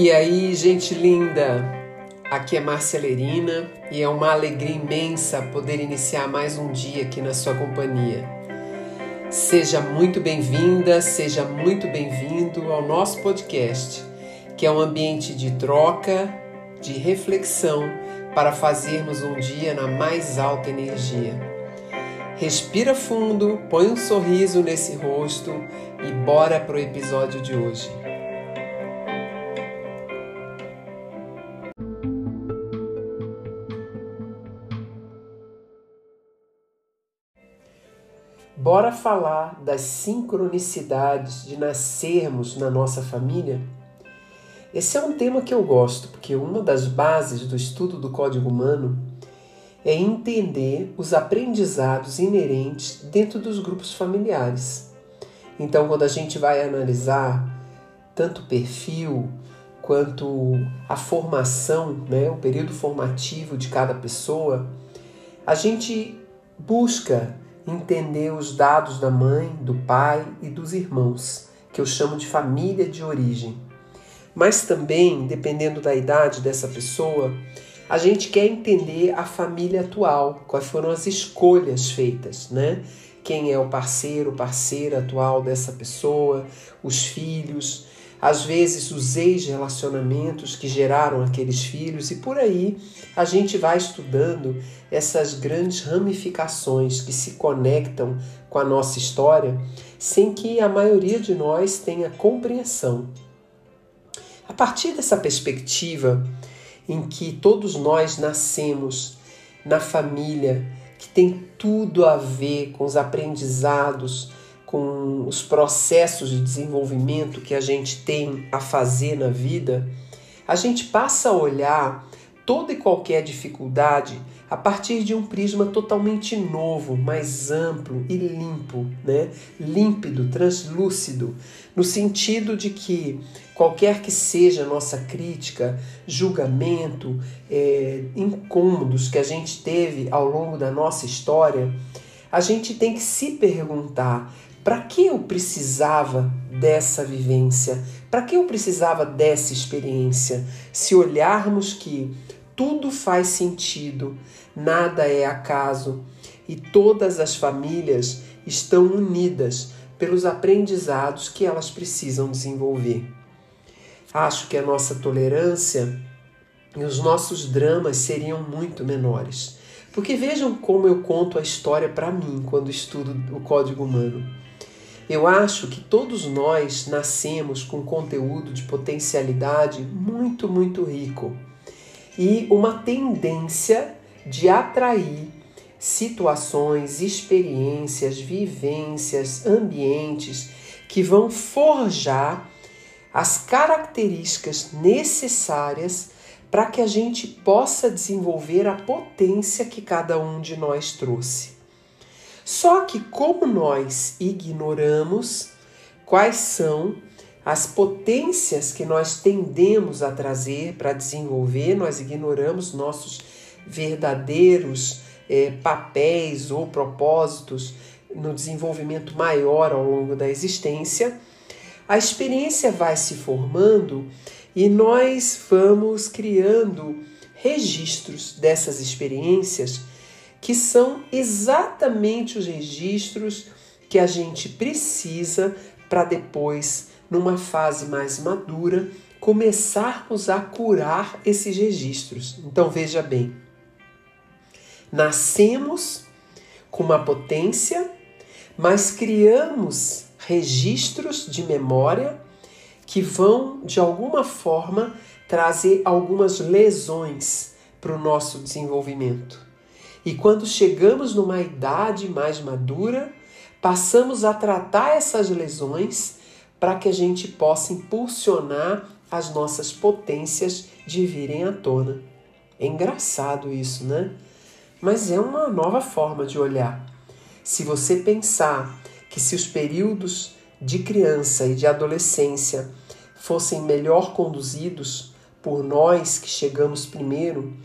E aí, gente linda, aqui é Márcia Lerina e é uma alegria imensa poder iniciar mais um dia aqui na sua companhia. Seja muito bem-vinda, seja muito bem-vindo ao nosso podcast, que é um ambiente de troca, de reflexão para fazermos um dia na mais alta energia. Respira fundo, põe um sorriso nesse rosto e bora pro episódio de hoje. Bora falar das sincronicidades de nascermos na nossa família? Esse é um tema que eu gosto, porque uma das bases do estudo do código humano é entender os aprendizados inerentes dentro dos grupos familiares. Então, quando a gente vai analisar tanto o perfil quanto a formação, né, o período formativo de cada pessoa, a gente busca entender os dados da mãe, do pai e dos irmãos, que eu chamo de família de origem. Mas também, dependendo da idade dessa pessoa, a gente quer entender a família atual, quais foram as escolhas feitas, né? Quem é o parceiro, parceira atual dessa pessoa, os filhos, às vezes os ex-relacionamentos que geraram aqueles filhos, e por aí a gente vai estudando essas grandes ramificações que se conectam com a nossa história, sem que a maioria de nós tenha compreensão. A partir dessa perspectiva, em que todos nós nascemos na família que tem tudo a ver com os aprendizados, com os processos de desenvolvimento que a gente tem a fazer na vida, a gente passa a olhar toda e qualquer dificuldade a partir de um prisma totalmente novo, mais amplo e limpo, né? límpido, translúcido, no sentido de que qualquer que seja a nossa crítica, julgamento, é, incômodos que a gente teve ao longo da nossa história, a gente tem que se perguntar para que eu precisava dessa vivência? Para que eu precisava dessa experiência? Se olharmos que tudo faz sentido, nada é acaso e todas as famílias estão unidas pelos aprendizados que elas precisam desenvolver. Acho que a nossa tolerância e os nossos dramas seriam muito menores. Porque vejam como eu conto a história para mim quando estudo o código humano. Eu acho que todos nós nascemos com conteúdo de potencialidade muito, muito rico e uma tendência de atrair situações, experiências, vivências, ambientes que vão forjar as características necessárias para que a gente possa desenvolver a potência que cada um de nós trouxe. Só que, como nós ignoramos quais são as potências que nós tendemos a trazer para desenvolver, nós ignoramos nossos verdadeiros é, papéis ou propósitos no desenvolvimento maior ao longo da existência, a experiência vai se formando e nós vamos criando registros dessas experiências que são exatamente os registros que a gente precisa para depois, numa fase mais madura, começarmos a curar esses registros. Então veja bem, nascemos com uma potência, mas criamos registros de memória que vão de alguma forma trazer algumas lesões para o nosso desenvolvimento. E quando chegamos numa idade mais madura, passamos a tratar essas lesões para que a gente possa impulsionar as nossas potências de virem à tona. É engraçado isso, né? Mas é uma nova forma de olhar. Se você pensar que se os períodos de criança e de adolescência fossem melhor conduzidos por nós que chegamos primeiro,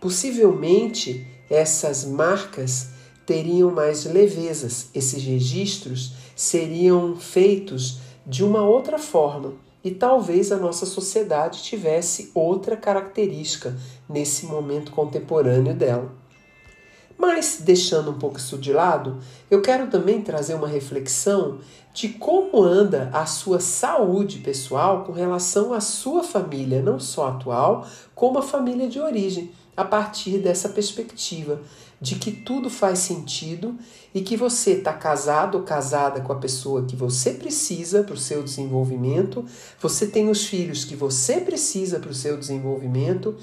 possivelmente essas marcas teriam mais levezas, esses registros seriam feitos de uma outra forma e talvez a nossa sociedade tivesse outra característica nesse momento contemporâneo dela. Mas, deixando um pouco isso de lado, eu quero também trazer uma reflexão de como anda a sua saúde pessoal com relação à sua família, não só atual, como a família de origem, a partir dessa perspectiva de que tudo faz sentido e que você está casado ou casada com a pessoa que você precisa para o seu desenvolvimento, você tem os filhos que você precisa para o seu desenvolvimento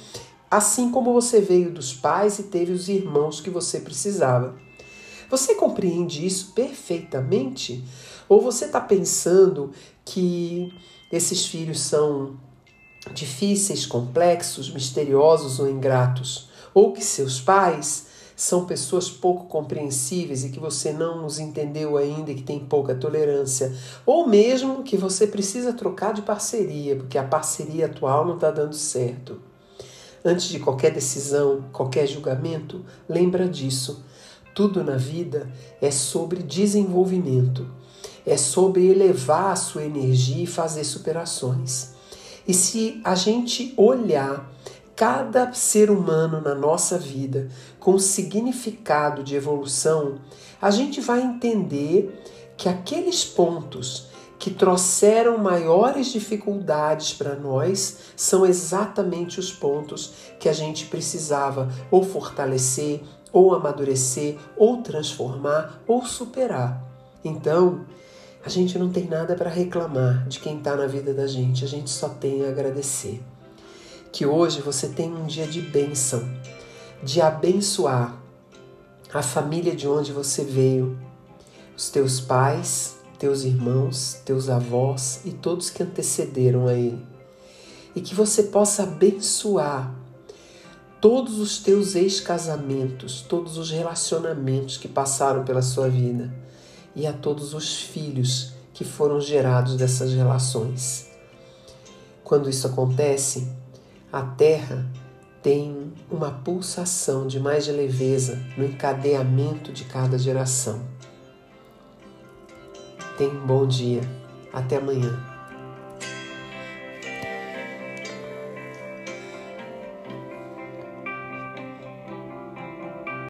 assim como você veio dos pais e teve os irmãos que você precisava. Você compreende isso perfeitamente? Ou você está pensando que esses filhos são difíceis, complexos, misteriosos ou ingratos? Ou que seus pais são pessoas pouco compreensíveis e que você não os entendeu ainda e que tem pouca tolerância? Ou mesmo que você precisa trocar de parceria, porque a parceria atual não está dando certo? Antes de qualquer decisão, qualquer julgamento, lembra disso. Tudo na vida é sobre desenvolvimento, é sobre elevar a sua energia e fazer superações. E se a gente olhar cada ser humano na nossa vida com significado de evolução, a gente vai entender que aqueles pontos que trouxeram maiores dificuldades para nós são exatamente os pontos que a gente precisava ou fortalecer, ou amadurecer, ou transformar, ou superar. Então, a gente não tem nada para reclamar de quem está na vida da gente, a gente só tem a agradecer. Que hoje você tenha um dia de bênção, de abençoar a família de onde você veio, os teus pais, teus irmãos, teus avós e todos que antecederam a ele. E que você possa abençoar todos os teus ex-casamentos, todos os relacionamentos que passaram pela sua vida e a todos os filhos que foram gerados dessas relações. Quando isso acontece, a terra tem uma pulsação de mais de leveza no encadeamento de cada geração. Tenha um bom dia. Até amanhã.